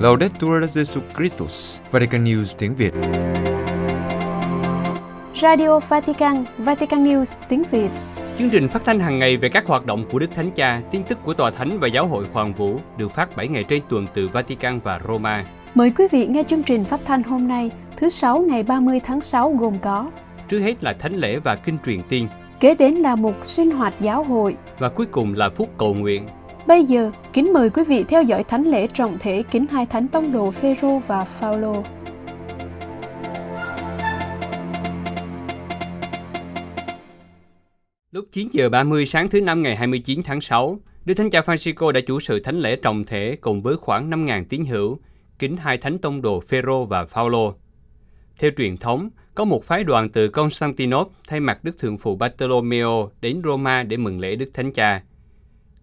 Laudetur Jesu Christus, Vatican News tiếng Việt. Radio Vatican, Vatican News tiếng Việt. Chương trình phát thanh hàng ngày về các hoạt động của Đức Thánh Cha, tin tức của Tòa Thánh và Giáo hội Hoàng Vũ được phát 7 ngày trên tuần từ Vatican và Roma. Mời quý vị nghe chương trình phát thanh hôm nay, thứ Sáu ngày 30 tháng 6 gồm có Trước hết là Thánh lễ và Kinh truyền tiên, Kế đến là một sinh hoạt giáo hội. và cuối cùng là phút cầu nguyện. Bây giờ, kính mời quý vị theo dõi thánh lễ trọng thể kính hai thánh tông đồ Phêrô và Phaolô. Lúc 9 giờ 30 sáng thứ năm ngày 29 tháng 6, Đức Thánh Cha Francisco đã chủ sự thánh lễ trọng thể cùng với khoảng 5.000 tín hữu, kính hai thánh tông đồ Phêrô và Phaolô. Theo truyền thống, có một phái đoàn từ Constantinople thay mặt Đức Thượng phụ Bartolomeo đến Roma để mừng lễ Đức Thánh Cha.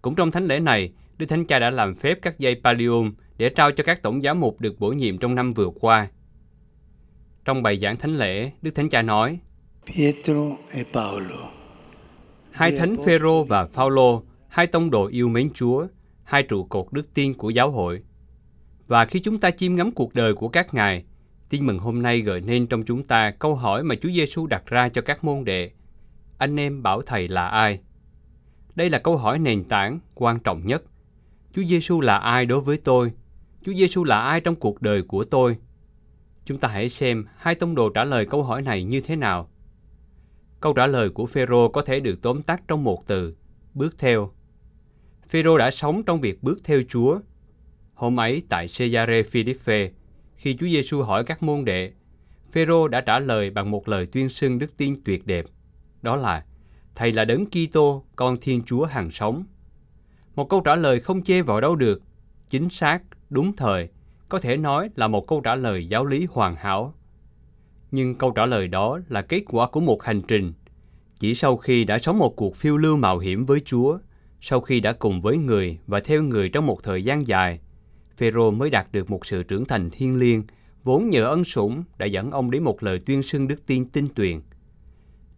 Cũng trong thánh lễ này, Đức Thánh Cha đã làm phép các dây pallium để trao cho các tổng giám mục được bổ nhiệm trong năm vừa qua. Trong bài giảng thánh lễ, Đức Thánh Cha nói, Pietro e Paolo, Hai thánh Phêrô và Phaolô, hai tông đồ yêu mến Chúa, hai trụ cột đức tin của giáo hội. Và khi chúng ta chiêm ngắm cuộc đời của các ngài, tin mừng hôm nay gợi nên trong chúng ta câu hỏi mà Chúa Giêsu đặt ra cho các môn đệ. Anh em bảo thầy là ai? Đây là câu hỏi nền tảng quan trọng nhất. Chúa Giêsu là ai đối với tôi? Chúa Giêsu là ai trong cuộc đời của tôi? Chúng ta hãy xem hai tông đồ trả lời câu hỏi này như thế nào. Câu trả lời của Phêrô có thể được tóm tắt trong một từ, bước theo. Phêrô đã sống trong việc bước theo Chúa. Hôm ấy tại Caesarea Philippe, khi Chúa Giêsu hỏi các môn đệ, Phêrô đã trả lời bằng một lời tuyên xưng đức tin tuyệt đẹp. Đó là, Thầy là Đấng Kitô, con Thiên Chúa hàng sống. Một câu trả lời không chê vào đâu được, chính xác, đúng thời, có thể nói là một câu trả lời giáo lý hoàn hảo. Nhưng câu trả lời đó là kết quả của một hành trình. Chỉ sau khi đã sống một cuộc phiêu lưu mạo hiểm với Chúa, sau khi đã cùng với người và theo người trong một thời gian dài, Phêrô mới đạt được một sự trưởng thành thiêng liêng, vốn nhờ ân sủng đã dẫn ông đến một lời tuyên xưng đức tin tinh tuyền.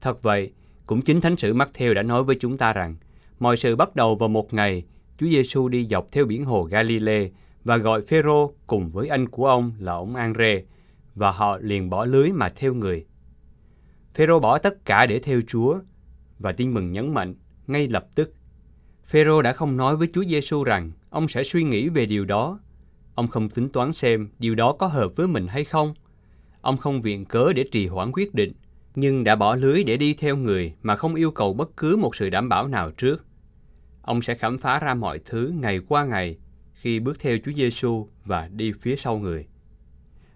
Thật vậy, cũng chính Thánh sử Matthew đã nói với chúng ta rằng, mọi sự bắt đầu vào một ngày, Chúa Giêsu đi dọc theo biển hồ Galilee và gọi Phêrô cùng với anh của ông là ông An-rê và họ liền bỏ lưới mà theo người. Phêrô bỏ tất cả để theo Chúa và tin mừng nhấn mạnh ngay lập tức. Phêrô đã không nói với Chúa Giêsu rằng ông sẽ suy nghĩ về điều đó. Ông không tính toán xem điều đó có hợp với mình hay không. Ông không viện cớ để trì hoãn quyết định, nhưng đã bỏ lưới để đi theo người mà không yêu cầu bất cứ một sự đảm bảo nào trước. Ông sẽ khám phá ra mọi thứ ngày qua ngày khi bước theo Chúa Giêsu và đi phía sau người.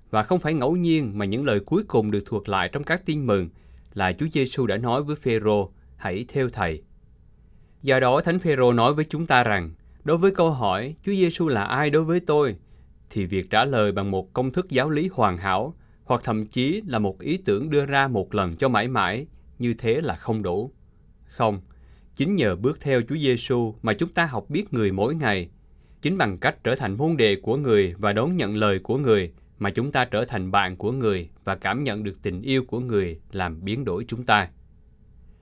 Và không phải ngẫu nhiên mà những lời cuối cùng được thuật lại trong các tin mừng là Chúa Giêsu đã nói với Phêrô, hãy theo thầy. Do đó Thánh Phêrô nói với chúng ta rằng, đối với câu hỏi Chúa Giêsu là ai đối với tôi, thì việc trả lời bằng một công thức giáo lý hoàn hảo hoặc thậm chí là một ý tưởng đưa ra một lần cho mãi mãi, như thế là không đủ. Không, chính nhờ bước theo Chúa Giêsu mà chúng ta học biết người mỗi ngày. Chính bằng cách trở thành môn đệ của người và đón nhận lời của người mà chúng ta trở thành bạn của người và cảm nhận được tình yêu của người làm biến đổi chúng ta.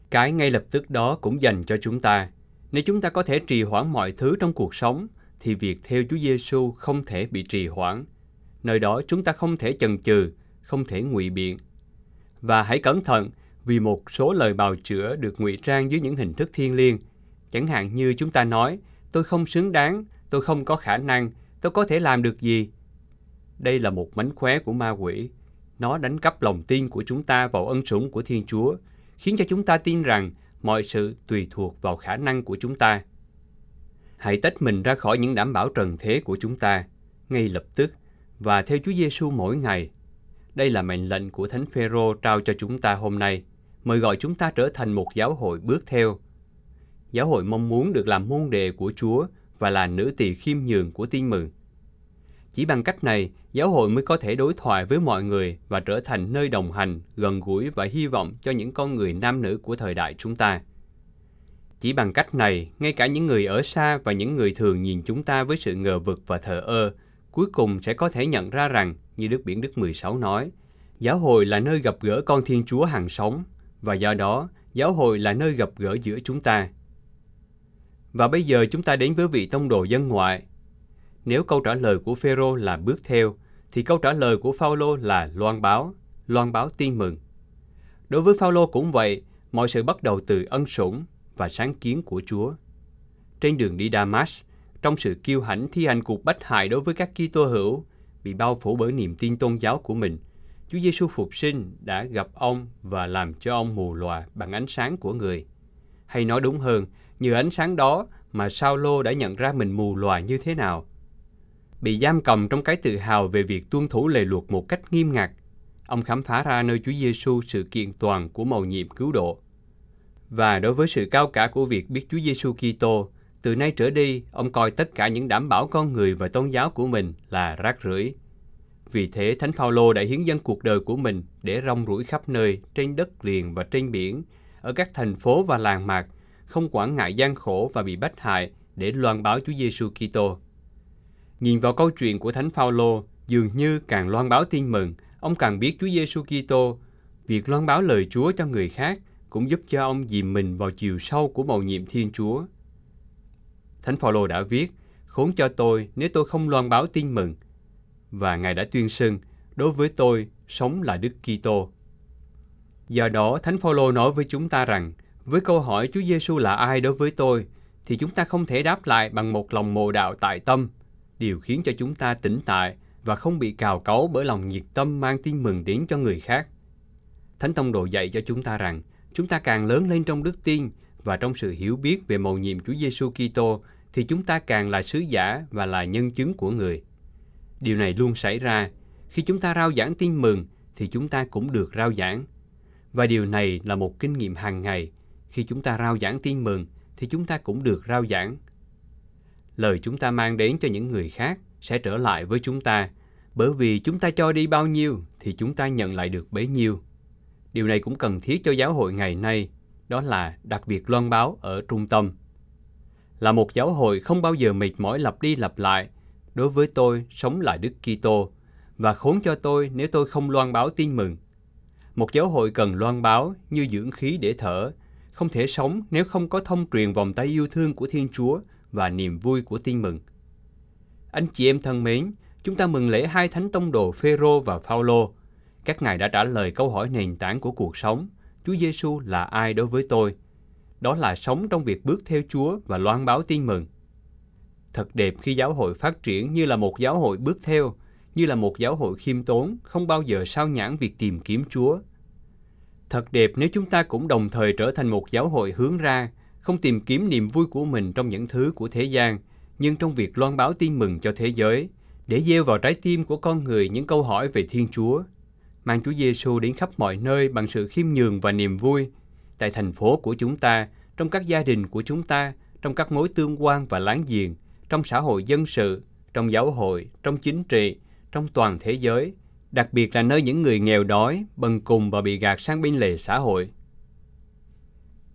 Cái ngay lập tức đó cũng dành cho chúng ta. Nếu chúng ta có thể trì hoãn mọi thứ trong cuộc sống, thì việc theo Chúa Giêsu không thể bị trì hoãn. Nơi đó chúng ta không thể chần chừ, không thể ngụy biện. Và hãy cẩn thận vì một số lời bào chữa được ngụy trang dưới những hình thức thiêng liêng. Chẳng hạn như chúng ta nói, tôi không xứng đáng, tôi không có khả năng, tôi có thể làm được gì. Đây là một mánh khóe của ma quỷ. Nó đánh cắp lòng tin của chúng ta vào ân sủng của Thiên Chúa, khiến cho chúng ta tin rằng mọi sự tùy thuộc vào khả năng của chúng ta. Hãy tách mình ra khỏi những đảm bảo trần thế của chúng ta, ngay lập tức, và theo Chúa Giêsu mỗi ngày. Đây là mệnh lệnh của Thánh Phêrô trao cho chúng ta hôm nay, mời gọi chúng ta trở thành một giáo hội bước theo. Giáo hội mong muốn được làm môn đệ của Chúa và là nữ tỳ khiêm nhường của tin mừng. Chỉ bằng cách này, giáo hội mới có thể đối thoại với mọi người và trở thành nơi đồng hành, gần gũi và hy vọng cho những con người nam nữ của thời đại chúng ta. Chỉ bằng cách này, ngay cả những người ở xa và những người thường nhìn chúng ta với sự ngờ vực và thờ ơ, cuối cùng sẽ có thể nhận ra rằng, như Đức Biển Đức 16 nói, giáo hội là nơi gặp gỡ con Thiên Chúa hàng sống, và do đó, giáo hội là nơi gặp gỡ giữa chúng ta. Và bây giờ chúng ta đến với vị tông đồ dân ngoại. Nếu câu trả lời của Phêrô là bước theo, thì câu trả lời của Phaolô là loan báo, loan báo tin mừng. Đối với Phaolô cũng vậy, mọi sự bắt đầu từ ân sủng và sáng kiến của Chúa. Trên đường đi Damas, trong sự kiêu hãnh thi hành cuộc bách hại đối với các Kitô hữu, bị bao phủ bởi niềm tin tôn giáo của mình, Chúa Giêsu phục sinh đã gặp ông và làm cho ông mù lòa bằng ánh sáng của người. Hay nói đúng hơn, nhờ ánh sáng đó mà Sao Lô đã nhận ra mình mù lòa như thế nào. Bị giam cầm trong cái tự hào về việc tuân thủ lề luật một cách nghiêm ngặt, ông khám phá ra nơi Chúa Giêsu sự kiện toàn của mầu nhiệm cứu độ. Và đối với sự cao cả của việc biết Chúa Giêsu Kitô, từ nay trở đi, ông coi tất cả những đảm bảo con người và tôn giáo của mình là rác rưởi. Vì thế, Thánh Phaolô đã hiến dâng cuộc đời của mình để rong ruổi khắp nơi, trên đất liền và trên biển, ở các thành phố và làng mạc, không quản ngại gian khổ và bị bách hại để loan báo Chúa Giêsu Kitô. Nhìn vào câu chuyện của Thánh Phaolô, dường như càng loan báo tin mừng, ông càng biết Chúa Giêsu Kitô. Việc loan báo lời Chúa cho người khác cũng giúp cho ông dìm mình vào chiều sâu của mầu nhiệm Thiên Chúa. Thánh Phaolô đã viết, khốn cho tôi nếu tôi không loan báo tin mừng. Và Ngài đã tuyên xưng, đối với tôi, sống là Đức Kitô. Do đó, Thánh Phaolô nói với chúng ta rằng, với câu hỏi Chúa Giêsu là ai đối với tôi, thì chúng ta không thể đáp lại bằng một lòng mồ đạo tại tâm, điều khiến cho chúng ta tỉnh tại và không bị cào cấu bởi lòng nhiệt tâm mang tin mừng đến cho người khác. Thánh Tông Đồ dạy cho chúng ta rằng, chúng ta càng lớn lên trong đức tin và trong sự hiểu biết về mầu nhiệm Chúa Giêsu Kitô thì chúng ta càng là sứ giả và là nhân chứng của người. Điều này luôn xảy ra khi chúng ta rao giảng tin mừng thì chúng ta cũng được rao giảng. Và điều này là một kinh nghiệm hàng ngày. Khi chúng ta rao giảng tin mừng thì chúng ta cũng được rao giảng. Lời chúng ta mang đến cho những người khác sẽ trở lại với chúng ta, bởi vì chúng ta cho đi bao nhiêu thì chúng ta nhận lại được bấy nhiêu. Điều này cũng cần thiết cho giáo hội ngày nay, đó là đặc biệt loan báo ở trung tâm. Là một giáo hội không bao giờ mệt mỏi lặp đi lặp lại, đối với tôi sống lại Đức Kitô và khốn cho tôi nếu tôi không loan báo tin mừng. Một giáo hội cần loan báo như dưỡng khí để thở, không thể sống nếu không có thông truyền vòng tay yêu thương của Thiên Chúa và niềm vui của tin mừng. Anh chị em thân mến, chúng ta mừng lễ hai thánh tông đồ Phêrô và Phaolô. Các ngài đã trả lời câu hỏi nền tảng của cuộc sống, Chúa Giêsu là ai đối với tôi? Đó là sống trong việc bước theo Chúa và loan báo tin mừng. Thật đẹp khi giáo hội phát triển như là một giáo hội bước theo, như là một giáo hội khiêm tốn, không bao giờ sao nhãn việc tìm kiếm Chúa. Thật đẹp nếu chúng ta cũng đồng thời trở thành một giáo hội hướng ra, không tìm kiếm niềm vui của mình trong những thứ của thế gian, nhưng trong việc loan báo tin mừng cho thế giới, để gieo vào trái tim của con người những câu hỏi về Thiên Chúa. Mang Chúa Giêsu đến khắp mọi nơi bằng sự khiêm nhường và niềm vui, tại thành phố của chúng ta, trong các gia đình của chúng ta, trong các mối tương quan và láng giềng, trong xã hội dân sự, trong giáo hội, trong chính trị, trong toàn thế giới, đặc biệt là nơi những người nghèo đói, bần cùng và bị gạt sang bên lề xã hội.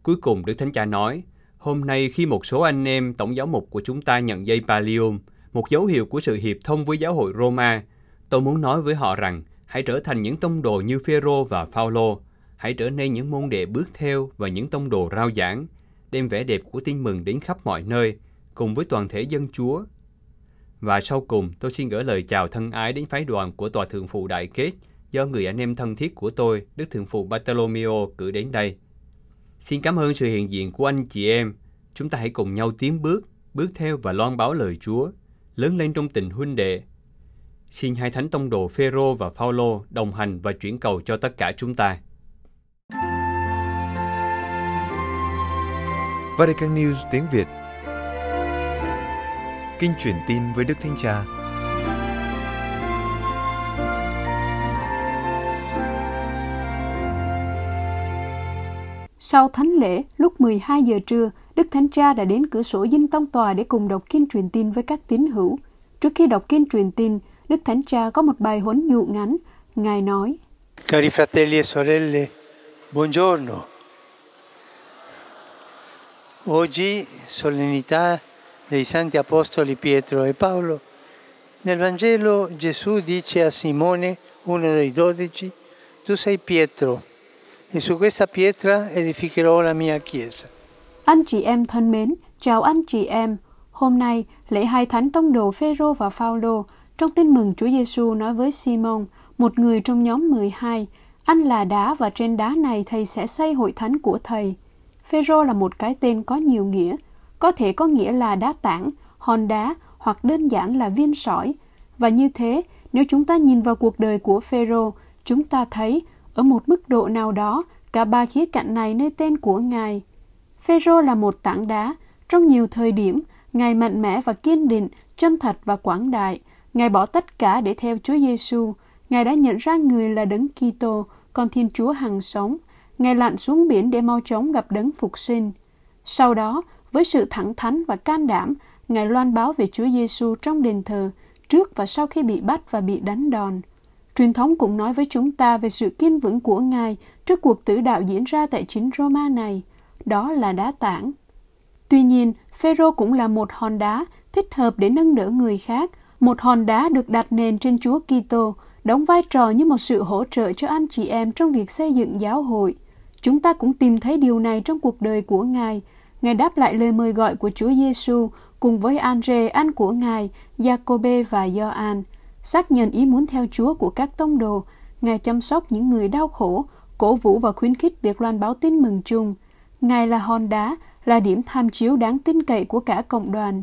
Cuối cùng Đức Thánh Cha nói, hôm nay khi một số anh em tổng giáo mục của chúng ta nhận dây Pallium, một dấu hiệu của sự hiệp thông với giáo hội Roma, tôi muốn nói với họ rằng hãy trở thành những tông đồ như Phêrô và Phaolô, hãy trở nên những môn đệ bước theo và những tông đồ rao giảng, đem vẻ đẹp của tin mừng đến khắp mọi nơi, cùng với toàn thể dân Chúa. Và sau cùng, tôi xin gửi lời chào thân ái đến phái đoàn của Tòa Thượng Phụ Đại Kết do người anh em thân thiết của tôi, Đức Thượng Phụ Bartolomeo, cử đến đây. Xin cảm ơn sự hiện diện của anh chị em. Chúng ta hãy cùng nhau tiến bước, bước theo và loan báo lời Chúa, lớn lên trong tình huynh đệ. Xin hai thánh tông đồ Phêrô và Phaolô đồng hành và chuyển cầu cho tất cả chúng ta. Vatican News tiếng Việt Kinh truyền tin với Đức Thánh Cha Sau thánh lễ, lúc 12 giờ trưa, Đức Thánh Cha đã đến cửa sổ dinh tông tòa để cùng đọc kinh truyền tin với các tín hữu. Trước khi đọc kinh truyền tin, Đức Thánh Cha có một bài huấn dụ ngắn. Ngài nói, Cari fratelli e sorelle, buongiorno. Oggi, solennità dei Santi Apostoli Pietro e Paolo, nel Vangelo Gesù dice a Simone, uno dei dodici, tu sei Pietro, e su questa pietra edificherò la mia chiesa. Anh chị em thân mến, chào anh chị em. Hôm nay, lễ hai thánh tông đồ Phêrô và Phaolô trong tin mừng Chúa Giêsu nói với Simon, một người trong nhóm 12, anh là đá và trên đá này thầy sẽ xây hội thánh của thầy. Phêrô là một cái tên có nhiều nghĩa, có thể có nghĩa là đá tảng, hòn đá hoặc đơn giản là viên sỏi. Và như thế, nếu chúng ta nhìn vào cuộc đời của Phêrô, chúng ta thấy ở một mức độ nào đó cả ba khía cạnh này nơi tên của Ngài. Phêrô là một tảng đá, trong nhiều thời điểm, Ngài mạnh mẽ và kiên định, chân thật và quảng đại. Ngài bỏ tất cả để theo Chúa Giêsu. Ngài đã nhận ra người là đấng Kitô, con Thiên Chúa hằng sống. Ngài lặn xuống biển để mau chóng gặp đấng phục sinh. Sau đó, với sự thẳng thắn và can đảm, Ngài loan báo về Chúa Giêsu trong đền thờ, trước và sau khi bị bắt và bị đánh đòn. Truyền thống cũng nói với chúng ta về sự kiên vững của Ngài trước cuộc tử đạo diễn ra tại chính Roma này. Đó là đá tảng. Tuy nhiên, Phêrô cũng là một hòn đá thích hợp để nâng đỡ người khác, một hòn đá được đặt nền trên Chúa Kitô, đóng vai trò như một sự hỗ trợ cho anh chị em trong việc xây dựng giáo hội. Chúng ta cũng tìm thấy điều này trong cuộc đời của Ngài. Ngài đáp lại lời mời gọi của Chúa Giêsu cùng với Andre, anh của Ngài, Jacobe và Gioan, xác nhận ý muốn theo Chúa của các tông đồ. Ngài chăm sóc những người đau khổ, cổ vũ và khuyến khích việc loan báo tin mừng chung. Ngài là hòn đá, là điểm tham chiếu đáng tin cậy của cả cộng đoàn.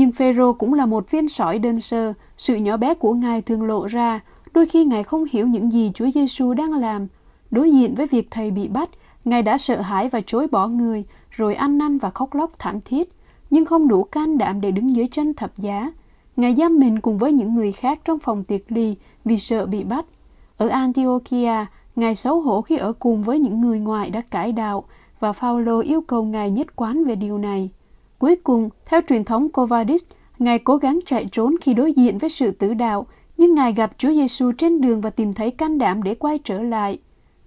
Nhưng Phêrô cũng là một viên sỏi đơn sơ, sự nhỏ bé của Ngài thường lộ ra, đôi khi Ngài không hiểu những gì Chúa Giêsu đang làm. Đối diện với việc thầy bị bắt, Ngài đã sợ hãi và chối bỏ người, rồi ăn năn và khóc lóc thảm thiết, nhưng không đủ can đảm để đứng dưới chân thập giá. Ngài giam mình cùng với những người khác trong phòng tiệc ly vì sợ bị bắt. Ở Antiochia, Ngài xấu hổ khi ở cùng với những người ngoại đã cải đạo và Phaolô yêu cầu Ngài nhất quán về điều này. Cuối cùng, theo truyền thống Covadis, Ngài cố gắng chạy trốn khi đối diện với sự tử đạo, nhưng Ngài gặp Chúa Giêsu trên đường và tìm thấy can đảm để quay trở lại.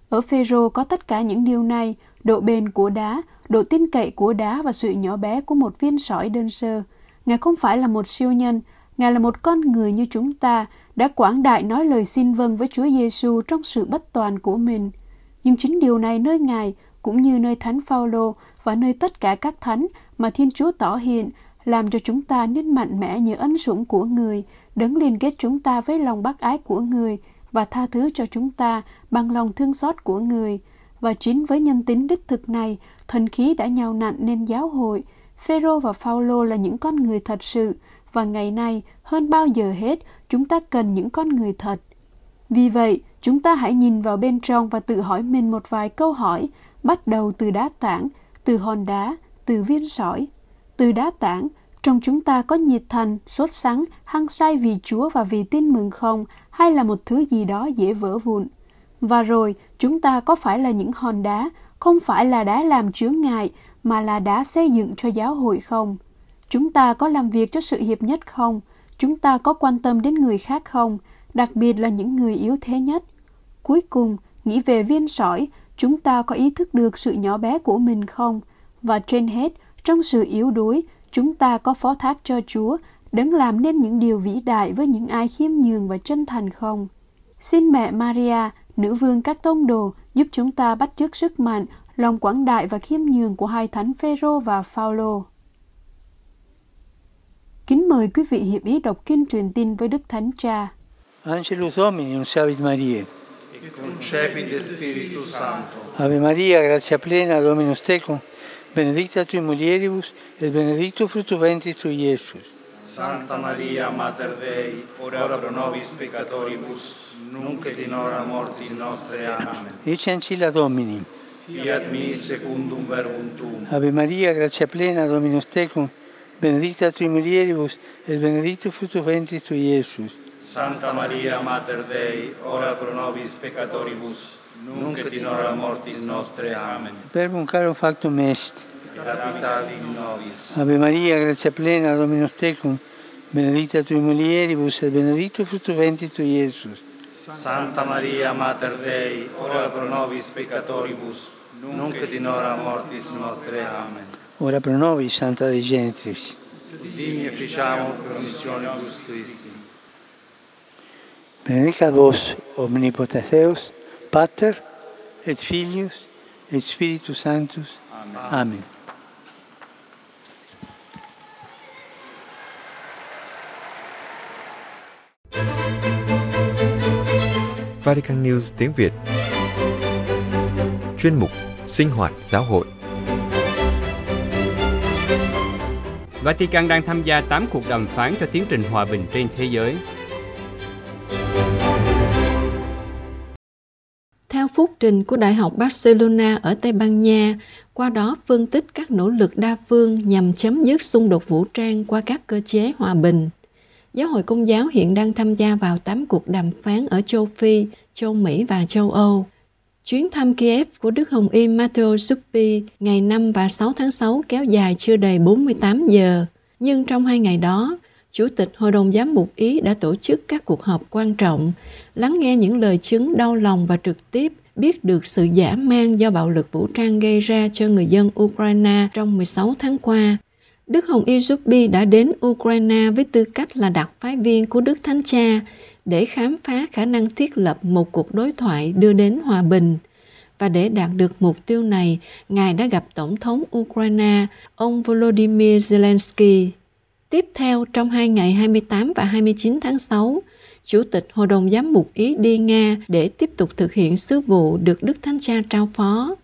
Ở Phêrô có tất cả những điều này, độ bền của đá, độ tin cậy của đá và sự nhỏ bé của một viên sỏi đơn sơ. Ngài không phải là một siêu nhân, Ngài là một con người như chúng ta, đã quảng đại nói lời xin vâng với Chúa Giêsu trong sự bất toàn của mình. Nhưng chính điều này nơi Ngài cũng như nơi Thánh Phaolô và nơi tất cả các thánh mà Thiên Chúa tỏ hiện làm cho chúng ta nên mạnh mẽ như ân sủng của người, đấng liên kết chúng ta với lòng bác ái của người và tha thứ cho chúng ta bằng lòng thương xót của người. Và chính với nhân tính đích thực này, thần khí đã nhào nặn nên giáo hội. Phêrô và Phaolô là những con người thật sự, và ngày nay hơn bao giờ hết chúng ta cần những con người thật. Vì vậy, chúng ta hãy nhìn vào bên trong và tự hỏi mình một vài câu hỏi, bắt đầu từ đá tảng, từ hòn đá, từ viên sỏi. Từ đá tảng, trong chúng ta có nhiệt thành, sốt sắng, hăng say vì Chúa và vì tin mừng không, hay là một thứ gì đó dễ vỡ vụn. Và rồi, chúng ta có phải là những hòn đá, không phải là đá làm chướng ngại, mà là đá xây dựng cho giáo hội không? Chúng ta có làm việc cho sự hiệp nhất không? Chúng ta có quan tâm đến người khác không? Đặc biệt là những người yếu thế nhất. Cuối cùng, nghĩ về viên sỏi, chúng ta có ý thức được sự nhỏ bé của mình không? Và trên hết, trong sự yếu đuối, chúng ta có phó thác cho Chúa đấng làm nên những điều vĩ đại với những ai khiêm nhường và chân thành không? Xin mẹ Maria, nữ vương các tông đồ, giúp chúng ta bắt chước sức mạnh, lòng quảng đại và khiêm nhường của hai thánh Phêrô và Phaolô. Kính mời quý vị hiệp ý đọc kinh truyền tin với Đức Thánh Cha. Angelus Domini, un Maria. Et concepit Spiritus Sancto. Ave Maria, gratia plena, Dominus tecum, benedicta tui mulieribus, et benedictus fructus ventris tui, Iesus. Santa Maria, Mater Dei, ora pro nobis peccatoribus, nunc et in hora mortis nostre. Amen. Ecce ancilla Domini. Fiat mi secundum verbum tuum. Ave Maria, gratia plena, Dominus tecum, benedicta tui mulieribus, et benedictus fructus ventris tui, Iesus. Santa Maria, Mater Dei, ora pro nobis peccatoribus, nunc et in hora mortis nostre. Amen. Verbum caro factum est. Capitavi nobis. Ave Maria, gratia plena, Dominus tecum, benedicta tui mulieribus, et benedictus fructus ventris tui, Iesus. Santa Maria, Mater Dei, ora pro nobis peccatoribus, nunc et in hora mortis nostre. Amen. Ora pro nobis, Santa Dei Genitrix. Dimi efficiamo promissione Ius Christi. Benedica vos omnipotens Deus, Pater et Filius et Spiritus Sanctus. Amen. Amen. Vatican News tiếng Việt Chuyên mục Sinh hoạt giáo hội Vatican đang tham gia 8 cuộc đàm phán cho tiến trình hòa bình trên thế giới phúc trình của Đại học Barcelona ở Tây Ban Nha, qua đó phân tích các nỗ lực đa phương nhằm chấm dứt xung đột vũ trang qua các cơ chế hòa bình. Giáo hội Công giáo hiện đang tham gia vào 8 cuộc đàm phán ở châu Phi, châu Mỹ và châu Âu. Chuyến thăm Kiev của Đức Hồng Y Matteo Zuppi ngày 5 và 6 tháng 6 kéo dài chưa đầy 48 giờ. Nhưng trong hai ngày đó, Chủ tịch Hội đồng Giám mục Ý đã tổ chức các cuộc họp quan trọng, lắng nghe những lời chứng đau lòng và trực tiếp biết được sự giả man do bạo lực vũ trang gây ra cho người dân Ukraine trong 16 tháng qua. Đức Hồng Y Zuppi đã đến Ukraine với tư cách là đặc phái viên của Đức Thánh Cha để khám phá khả năng thiết lập một cuộc đối thoại đưa đến hòa bình. Và để đạt được mục tiêu này, Ngài đã gặp Tổng thống Ukraine, ông Volodymyr Zelensky. Tiếp theo, trong hai ngày 28 và 29 tháng 6, Chủ tịch Hội đồng Giám mục Ý đi Nga để tiếp tục thực hiện sứ vụ được Đức Thánh Cha trao phó.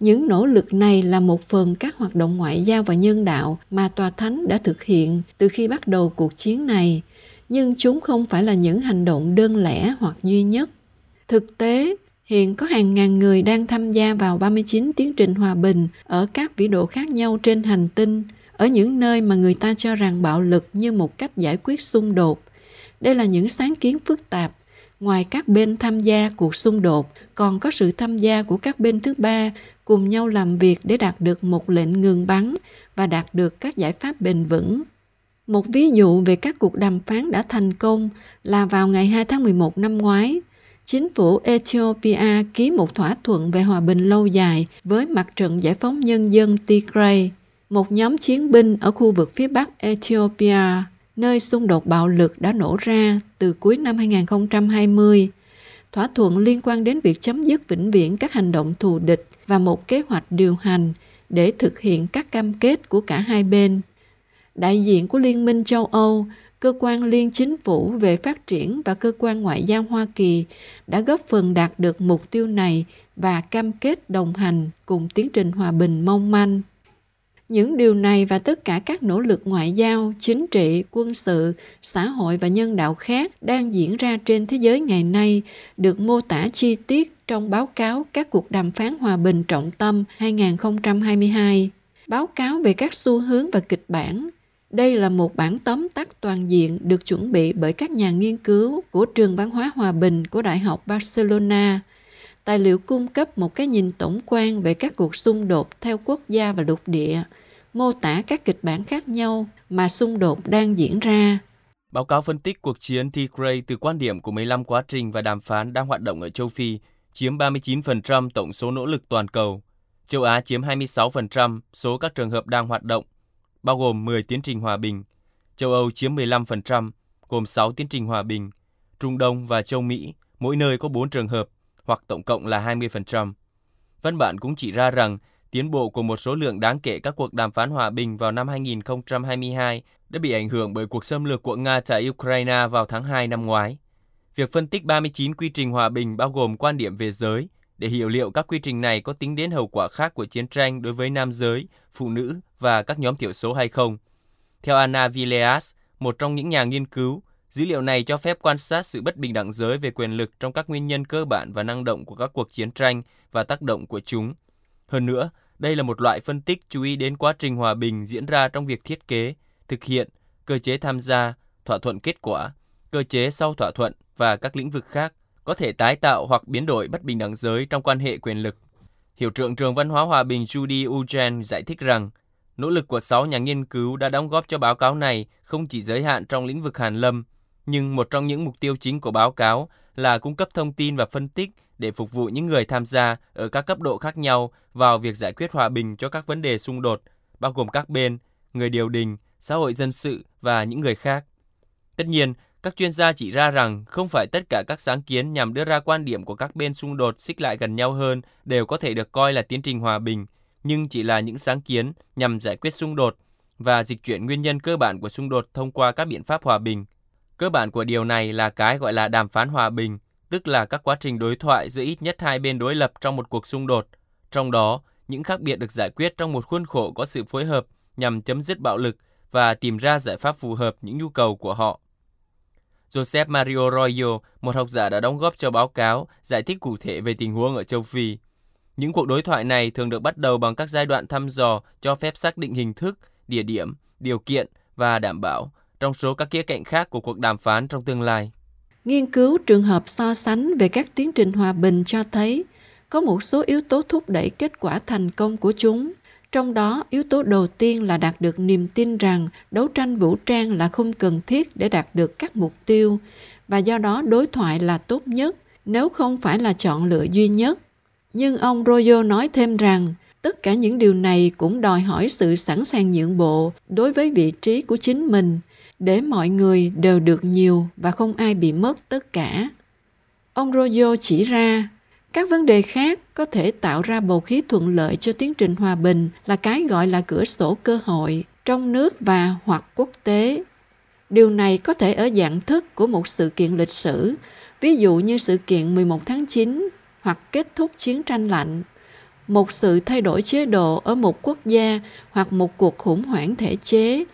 Những nỗ lực này là một phần các hoạt động ngoại giao và nhân đạo mà Tòa Thánh đã thực hiện từ khi bắt đầu cuộc chiến này, nhưng chúng không phải là những hành động đơn lẻ hoặc duy nhất. Thực tế, hiện có hàng ngàn người đang tham gia vào 39 tiến trình hòa bình ở các vĩ độ khác nhau trên hành tinh, ở những nơi mà người ta cho rằng bạo lực như một cách giải quyết xung đột. Đây là những sáng kiến phức tạp. Ngoài các bên tham gia cuộc xung đột, còn có sự tham gia của các bên thứ ba cùng nhau làm việc để đạt được một lệnh ngừng bắn và đạt được các giải pháp bền vững. Một ví dụ về các cuộc đàm phán đã thành công là vào ngày 2 tháng 11 năm ngoái, chính phủ Ethiopia ký một thỏa thuận về hòa bình lâu dài với Mặt trận Giải phóng Nhân dân Tigray, một nhóm chiến binh ở khu vực phía bắc Ethiopia, nơi xung đột bạo lực đã nổ ra từ cuối năm 2020. Thỏa thuận liên quan đến việc chấm dứt vĩnh viễn các hành động thù địch và một kế hoạch điều hành để thực hiện các cam kết của cả hai bên. Đại diện của Liên minh châu Âu, cơ quan liên chính phủ về phát triển và cơ quan ngoại giao Hoa Kỳ đã góp phần đạt được mục tiêu này và cam kết đồng hành cùng tiến trình hòa bình mong manh. Những điều này và tất cả các nỗ lực ngoại giao, chính trị, quân sự, xã hội và nhân đạo khác đang diễn ra trên thế giới ngày nay được mô tả chi tiết trong báo cáo các cuộc đàm phán hòa bình trọng tâm 2022. Báo cáo về các xu hướng và kịch bản. Đây là một bản tóm tắt toàn diện được chuẩn bị bởi các nhà nghiên cứu của Trường Văn hóa Hòa bình của Đại học Barcelona. Tài liệu cung cấp một cái nhìn tổng quan về các cuộc xung đột theo quốc gia và lục địa, mô tả các kịch bản khác nhau mà xung đột đang diễn ra. Báo cáo phân tích cuộc chiến Tigray từ quan điểm của 15 quá trình và đàm phán đang hoạt động ở châu Phi chiếm 39% tổng số nỗ lực toàn cầu. Châu Á chiếm 26% số các trường hợp đang hoạt động, bao gồm 10 tiến trình hòa bình. Châu Âu chiếm 15%, gồm 6 tiến trình hòa bình. Trung Đông và châu Mỹ, mỗi nơi có 4 trường hợp, hoặc tổng cộng là 20%. Văn bản cũng chỉ ra rằng tiến bộ của một số lượng đáng kể các cuộc đàm phán hòa bình vào năm 2022 đã bị ảnh hưởng bởi cuộc xâm lược của Nga tại Ukraine vào tháng 2 năm ngoái. Việc phân tích 39 quy trình hòa bình bao gồm quan điểm về giới, để hiểu liệu các quy trình này có tính đến hậu quả khác của chiến tranh đối với nam giới, phụ nữ và các nhóm thiểu số hay không. Theo Anna Villeas, một trong những nhà nghiên cứu, dữ liệu này cho phép quan sát sự bất bình đẳng giới về quyền lực trong các nguyên nhân cơ bản và năng động của các cuộc chiến tranh và tác động của chúng. Hơn nữa, đây là một loại phân tích chú ý đến quá trình hòa bình diễn ra trong việc thiết kế, thực hiện, cơ chế tham gia, thỏa thuận kết quả, cơ chế sau thỏa thuận và các lĩnh vực khác có thể tái tạo hoặc biến đổi bất bình đẳng giới trong quan hệ quyền lực. Hiệu trưởng trường văn hóa hòa bình Judy Ugen giải thích rằng, nỗ lực của 6 nhà nghiên cứu đã đóng góp cho báo cáo này không chỉ giới hạn trong lĩnh vực hàn lâm, nhưng một trong những mục tiêu chính của báo cáo là cung cấp thông tin và phân tích để phục vụ những người tham gia ở các cấp độ khác nhau vào việc giải quyết hòa bình cho các vấn đề xung đột, bao gồm các bên, người điều đình, xã hội dân sự và những người khác. Tất nhiên, các chuyên gia chỉ ra rằng không phải tất cả các sáng kiến nhằm đưa ra quan điểm của các bên xung đột xích lại gần nhau hơn đều có thể được coi là tiến trình hòa bình, nhưng chỉ là những sáng kiến nhằm giải quyết xung đột và dịch chuyển nguyên nhân cơ bản của xung đột thông qua các biện pháp hòa bình. Cơ bản của điều này là cái gọi là đàm phán hòa bình, tức là các quá trình đối thoại giữa ít nhất hai bên đối lập trong một cuộc xung đột. Trong đó, những khác biệt được giải quyết trong một khuôn khổ có sự phối hợp nhằm chấm dứt bạo lực và tìm ra giải pháp phù hợp những nhu cầu của họ. Joseph Mario Royo, một học giả đã đóng góp cho báo cáo, giải thích cụ thể về tình huống ở châu Phi. Những cuộc đối thoại này thường được bắt đầu bằng các giai đoạn thăm dò cho phép xác định hình thức, địa điểm, điều kiện và đảm bảo trong số các khía cạnh khác của cuộc đàm phán trong tương lai. Nghiên cứu trường hợp so sánh về các tiến trình hòa bình cho thấy có một số yếu tố thúc đẩy kết quả thành công của chúng. Trong đó, yếu tố đầu tiên là đạt được niềm tin rằng đấu tranh vũ trang là không cần thiết để đạt được các mục tiêu và do đó đối thoại là tốt nhất nếu không phải là chọn lựa duy nhất. Nhưng ông Royo nói thêm rằng tất cả những điều này cũng đòi hỏi sự sẵn sàng nhượng bộ đối với vị trí của chính mình để mọi người đều được nhiều và không ai bị mất tất cả. Ông Royo chỉ ra các vấn đề khác có thể tạo ra bầu khí thuận lợi cho tiến trình hòa bình là cái gọi là cửa sổ cơ hội trong nước và hoặc quốc tế. Điều này có thể ở dạng thức của một sự kiện lịch sử, ví dụ như sự kiện 11 tháng 9 hoặc kết thúc chiến tranh lạnh, một sự thay đổi chế độ ở một quốc gia hoặc một cuộc khủng hoảng thể chế,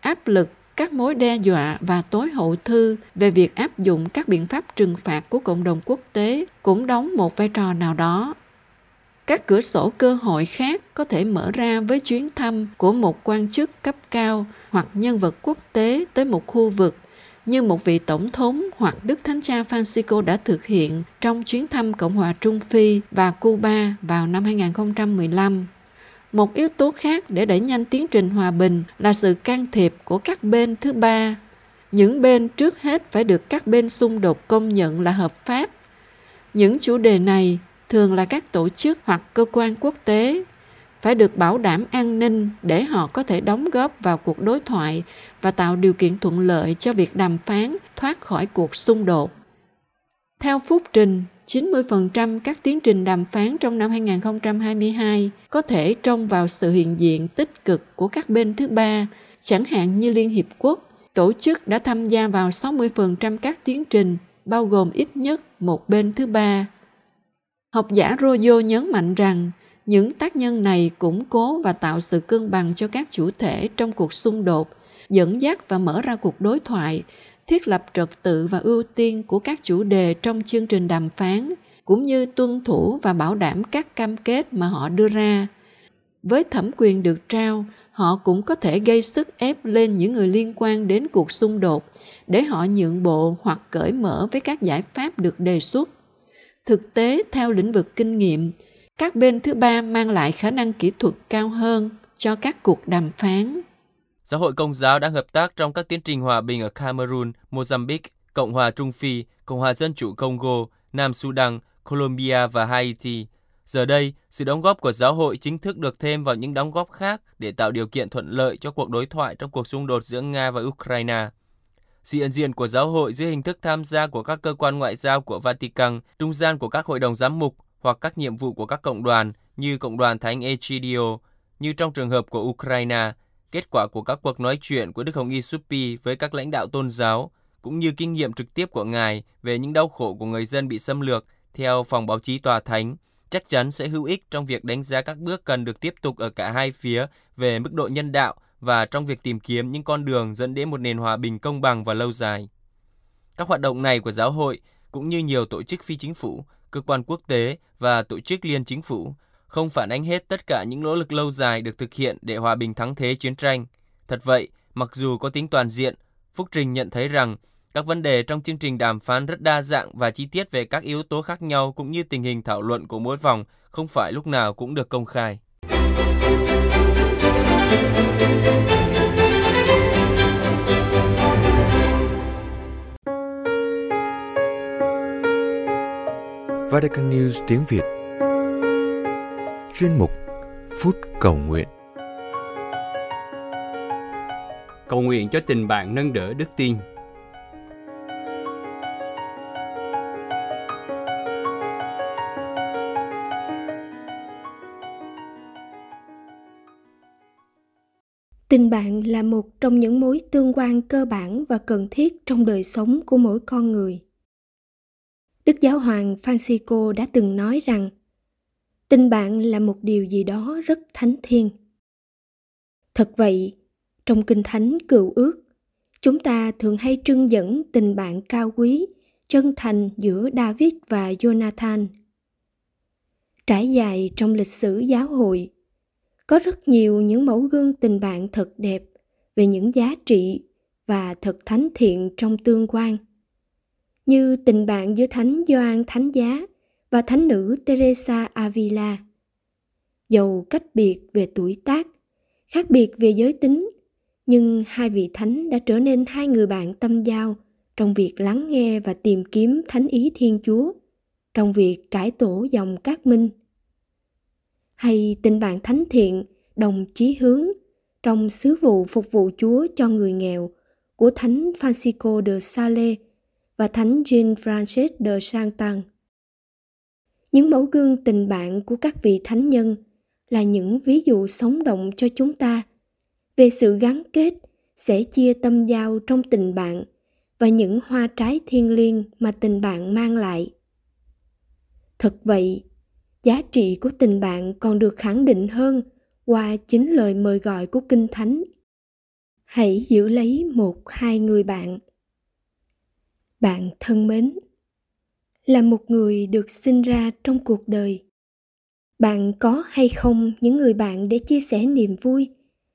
áp lực các mối đe dọa và tối hậu thư về việc áp dụng các biện pháp trừng phạt của cộng đồng quốc tế cũng đóng một vai trò nào đó các cửa sổ cơ hội khác có thể mở ra với chuyến thăm của một quan chức cấp cao hoặc nhân vật quốc tế tới một khu vực như một vị tổng thống hoặc Đức Thánh Cha Francisco đã thực hiện trong chuyến thăm Cộng hòa Trung Phi và Cuba vào năm 2015. Một yếu tố khác để đẩy nhanh tiến trình hòa bình là sự can thiệp của các bên thứ ba. Những bên trước hết phải được các bên xung đột công nhận là hợp pháp. Những chủ đề này thường là các tổ chức hoặc cơ quan quốc tế phải được bảo đảm an ninh để họ có thể đóng góp vào cuộc đối thoại và tạo điều kiện thuận lợi cho việc đàm phán thoát khỏi cuộc xung đột. Theo phúc trình, 90% các tiến trình đàm phán trong năm 2022 có thể trông vào sự hiện diện tích cực của các bên thứ ba, chẳng hạn như Liên Hiệp Quốc, tổ chức đã tham gia vào 60% các tiến trình, bao gồm ít nhất một bên thứ ba. Học giả Royo nhấn mạnh rằng những tác nhân này củng cố và tạo sự cân bằng cho các chủ thể trong cuộc xung đột, dẫn dắt và mở ra cuộc đối thoại thiết lập trật tự và ưu tiên của các chủ đề trong chương trình đàm phán, cũng như tuân thủ và bảo đảm các cam kết mà họ đưa ra. Với thẩm quyền được trao, họ cũng có thể gây sức ép lên những người liên quan đến cuộc xung đột để họ nhượng bộ hoặc cởi mở với các giải pháp được đề xuất. Thực tế, theo lĩnh vực kinh nghiệm, các bên thứ ba mang lại khả năng kỹ thuật cao hơn cho các cuộc đàm phán. Giáo hội Công giáo đang hợp tác trong các tiến trình hòa bình ở Cameroon, Mozambique, Cộng hòa Trung Phi, Cộng hòa Dân chủ Congo, Nam Sudan, Colombia và Haiti. Giờ đây, sự đóng góp của giáo hội chính thức được thêm vào những đóng góp khác để tạo điều kiện thuận lợi cho cuộc đối thoại trong cuộc xung đột giữa Nga và Ukraine. Sự hiện diện của giáo hội dưới hình thức tham gia của các cơ quan ngoại giao của Vatican, trung gian của các hội đồng giám mục hoặc các nhiệm vụ của các cộng đoàn như Cộng đoàn Thánh Egidio, như trong trường hợp của Ukraine, kết quả của các cuộc nói chuyện của Đức Hồng Y Suppi với các lãnh đạo tôn giáo, cũng như kinh nghiệm trực tiếp của Ngài về những đau khổ của người dân bị xâm lược theo phòng báo chí tòa thánh, chắc chắn sẽ hữu ích trong việc đánh giá các bước cần được tiếp tục ở cả hai phía về mức độ nhân đạo và trong việc tìm kiếm những con đường dẫn đến một nền hòa bình công bằng và lâu dài. Các hoạt động này của giáo hội cũng như nhiều tổ chức phi chính phủ, cơ quan quốc tế và tổ chức liên chính phủ không phản ánh hết tất cả những nỗ lực lâu dài được thực hiện để hòa bình thắng thế chiến tranh. Thật vậy, mặc dù có tính toàn diện, Phúc Trình nhận thấy rằng các vấn đề trong chương trình đàm phán rất đa dạng và chi tiết về các yếu tố khác nhau cũng như tình hình thảo luận của mỗi vòng không phải lúc nào cũng được công khai. Vatican News tiếng Việt chuyên mục Phút Cầu Nguyện. Cầu nguyện cho tình bạn nâng đỡ đức tin. Tình bạn là một trong những mối tương quan cơ bản và cần thiết trong đời sống của mỗi con người. Đức Giáo hoàng Francisco đã từng nói rằng tình bạn là một điều gì đó rất thánh thiêng. Thật vậy, trong Kinh Thánh Cựu Ước, chúng ta thường hay trưng dẫn tình bạn cao quý, chân thành giữa David và Jonathan. Trải dài trong lịch sử giáo hội, có rất nhiều những mẫu gương tình bạn thật đẹp về những giá trị và thật thánh thiện trong tương quan như tình bạn giữa thánh Gioan Thánh Giá và thánh nữ Teresa Avila. Dầu cách biệt về tuổi tác, khác biệt về giới tính, nhưng hai vị thánh đã trở nên hai người bạn tâm giao trong việc lắng nghe và tìm kiếm thánh ý Thiên Chúa, trong việc cải tổ dòng các minh. Hay tình bạn thánh thiện, đồng chí hướng trong sứ vụ phục vụ Chúa cho người nghèo của Thánh Francisco de Sales và Thánh Jean Francis de Santan. Những mẫu gương tình bạn của các vị thánh nhân là những ví dụ sống động cho chúng ta về sự gắn kết, sẽ chia tâm giao trong tình bạn và những hoa trái thiêng liêng mà tình bạn mang lại. Thật vậy, giá trị của tình bạn còn được khẳng định hơn qua chính lời mời gọi của Kinh Thánh. Hãy giữ lấy một hai người bạn. Bạn thân mến, là một người được sinh ra trong cuộc đời. Bạn có hay không những người bạn để chia sẻ niềm vui,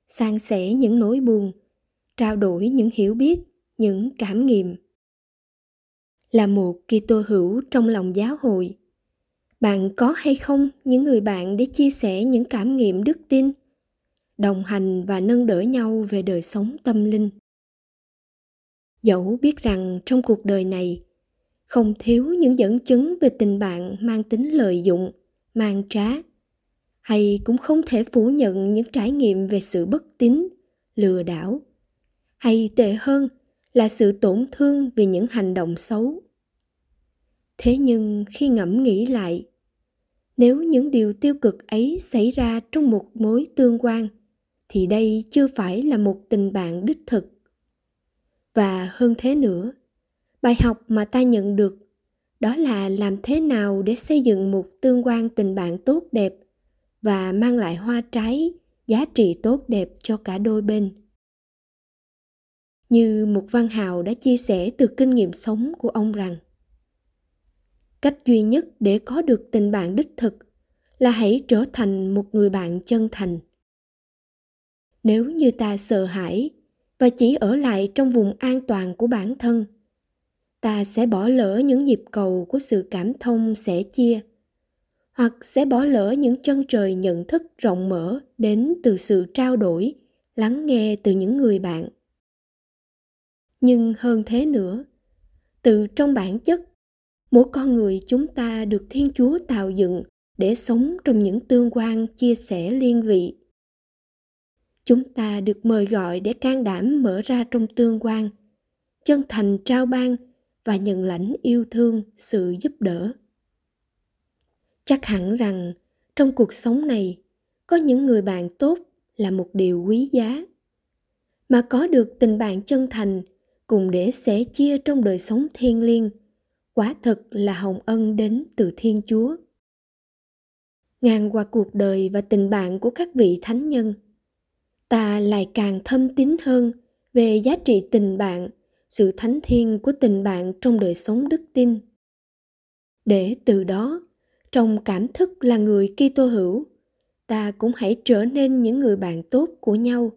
san sẻ những nỗi buồn, trao đổi những hiểu biết, những cảm nghiệm. Là một Kitô hữu trong lòng giáo hội, bạn có hay không những người bạn để chia sẻ những cảm nghiệm đức tin đồng hành và nâng đỡ nhau về đời sống tâm linh dẫu biết rằng trong cuộc đời này không thiếu những dẫn chứng về tình bạn mang tính lợi dụng, mang trá. Hay cũng không thể phủ nhận những trải nghiệm về sự bất tín, lừa đảo. Hay tệ hơn là sự tổn thương vì những hành động xấu. Thế nhưng khi ngẫm nghĩ lại, nếu những điều tiêu cực ấy xảy ra trong một mối tương quan, thì đây chưa phải là một tình bạn đích thực. Và hơn thế nữa bài học mà ta nhận được. Đó là làm thế nào để xây dựng một tương quan tình bạn tốt đẹp và mang lại hoa trái, giá trị tốt đẹp cho cả đôi bên. Như một văn hào đã chia sẻ từ kinh nghiệm sống của ông rằng, cách duy nhất để có được tình bạn đích thực là hãy trở thành một người bạn chân thành. Nếu như ta sợ hãi và chỉ ở lại trong vùng an toàn của bản thân ta sẽ bỏ lỡ những nhịp cầu của sự cảm thông sẻ chia, hoặc sẽ bỏ lỡ những chân trời nhận thức rộng mở đến từ sự trao đổi, lắng nghe từ những người bạn. Nhưng hơn thế nữa, từ trong bản chất, mỗi con người chúng ta được thiên chúa tạo dựng để sống trong những tương quan chia sẻ liên vị. Chúng ta được mời gọi để can đảm mở ra trong tương quan, chân thành trao ban và nhận lãnh yêu thương, sự giúp đỡ. Chắc hẳn rằng, trong cuộc sống này, có những người bạn tốt là một điều quý giá, mà có được tình bạn chân thành cùng để sẻ chia trong đời sống thiêng liêng, quả thực là hồng ân đến từ thiên chúa. Ngang qua cuộc đời và tình bạn của các vị thánh nhân, ta lại càng thâm tín hơn về giá trị tình bạn sự thánh thiêng của tình bạn trong đời sống đức tin. Để từ đó, trong cảm thức là người Kitô hữu, ta cũng hãy trở nên những người bạn tốt của nhau,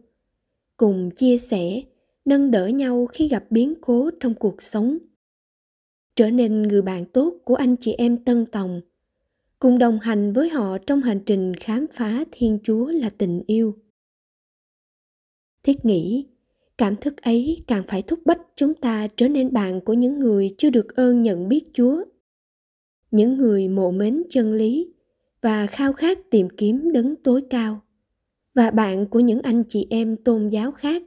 cùng chia sẻ, nâng đỡ nhau khi gặp biến cố trong cuộc sống. Trở nên người bạn tốt của anh chị em tân tòng, cùng đồng hành với họ trong hành trình khám phá thiên chúa là tình yêu. Thiết nghĩ cảm thức ấy càng phải thúc bách chúng ta trở nên bạn của những người chưa được ơn nhận biết chúa. Những người mộ mến chân lý và khao khát tìm kiếm đấng tối cao và bạn của những anh chị em tôn giáo khác.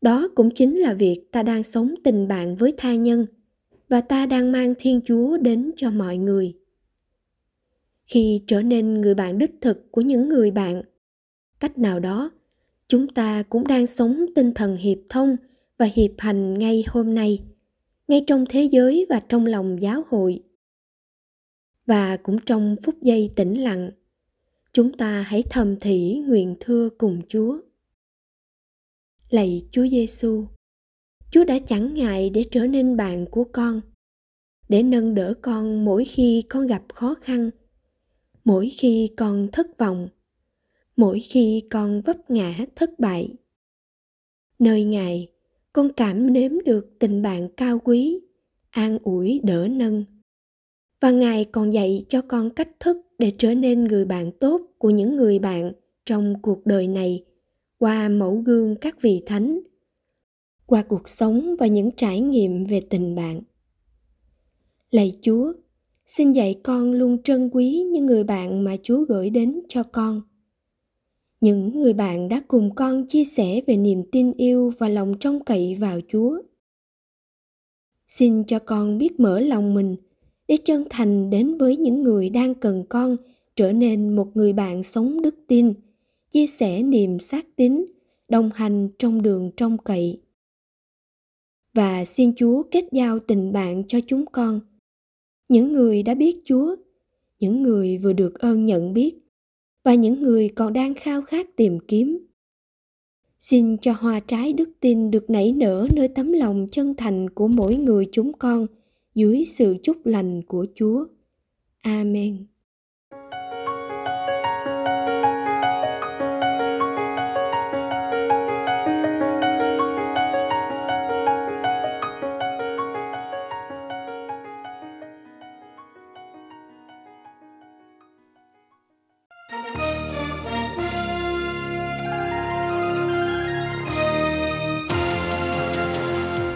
Đó cũng chính là việc ta đang sống tình bạn với tha nhân và ta đang mang thiên chúa đến cho mọi người. Khi trở nên người bạn đích thực của những người bạn, cách nào đó chúng ta cũng đang sống tinh thần hiệp thông và hiệp hành ngay hôm nay ngay trong thế giới và trong lòng giáo hội. Và cũng trong phút giây tĩnh lặng, chúng ta hãy thầm thỉ nguyện thưa cùng Chúa. Lạy Chúa Giêsu, Chúa đã chẳng ngại để trở nên bạn của con, để nâng đỡ con mỗi khi con gặp khó khăn, mỗi khi con thất vọng, mỗi khi con vấp ngã thất bại. Nơi Ngài, con cảm nếm được tình bạn cao quý, an ủi đỡ nâng. Và Ngài còn dạy cho con cách thức để trở nên người bạn tốt của những người bạn trong cuộc đời này qua mẫu gương các vị thánh qua cuộc sống và những trải nghiệm về tình bạn lạy chúa xin dạy con luôn trân quý những người bạn mà chúa gửi đến cho con những người bạn đã cùng con chia sẻ về niềm tin yêu và lòng trông cậy vào chúa. Xin cho con biết mở lòng mình để chân thành đến với những người đang cần con trở nên một người bạn sống đức tin, chia sẻ niềm xác tín, đồng hành trong đường trông cậy. Và xin chúa kết giao tình bạn cho chúng con. Những người đã biết chúa, những người vừa được ơn nhận biết và những người còn đang khao khát tìm kiếm. Xin cho hoa trái đức tin được nảy nở nơi tấm lòng chân thành của mỗi người chúng con dưới sự chúc lành của chúa. Amen.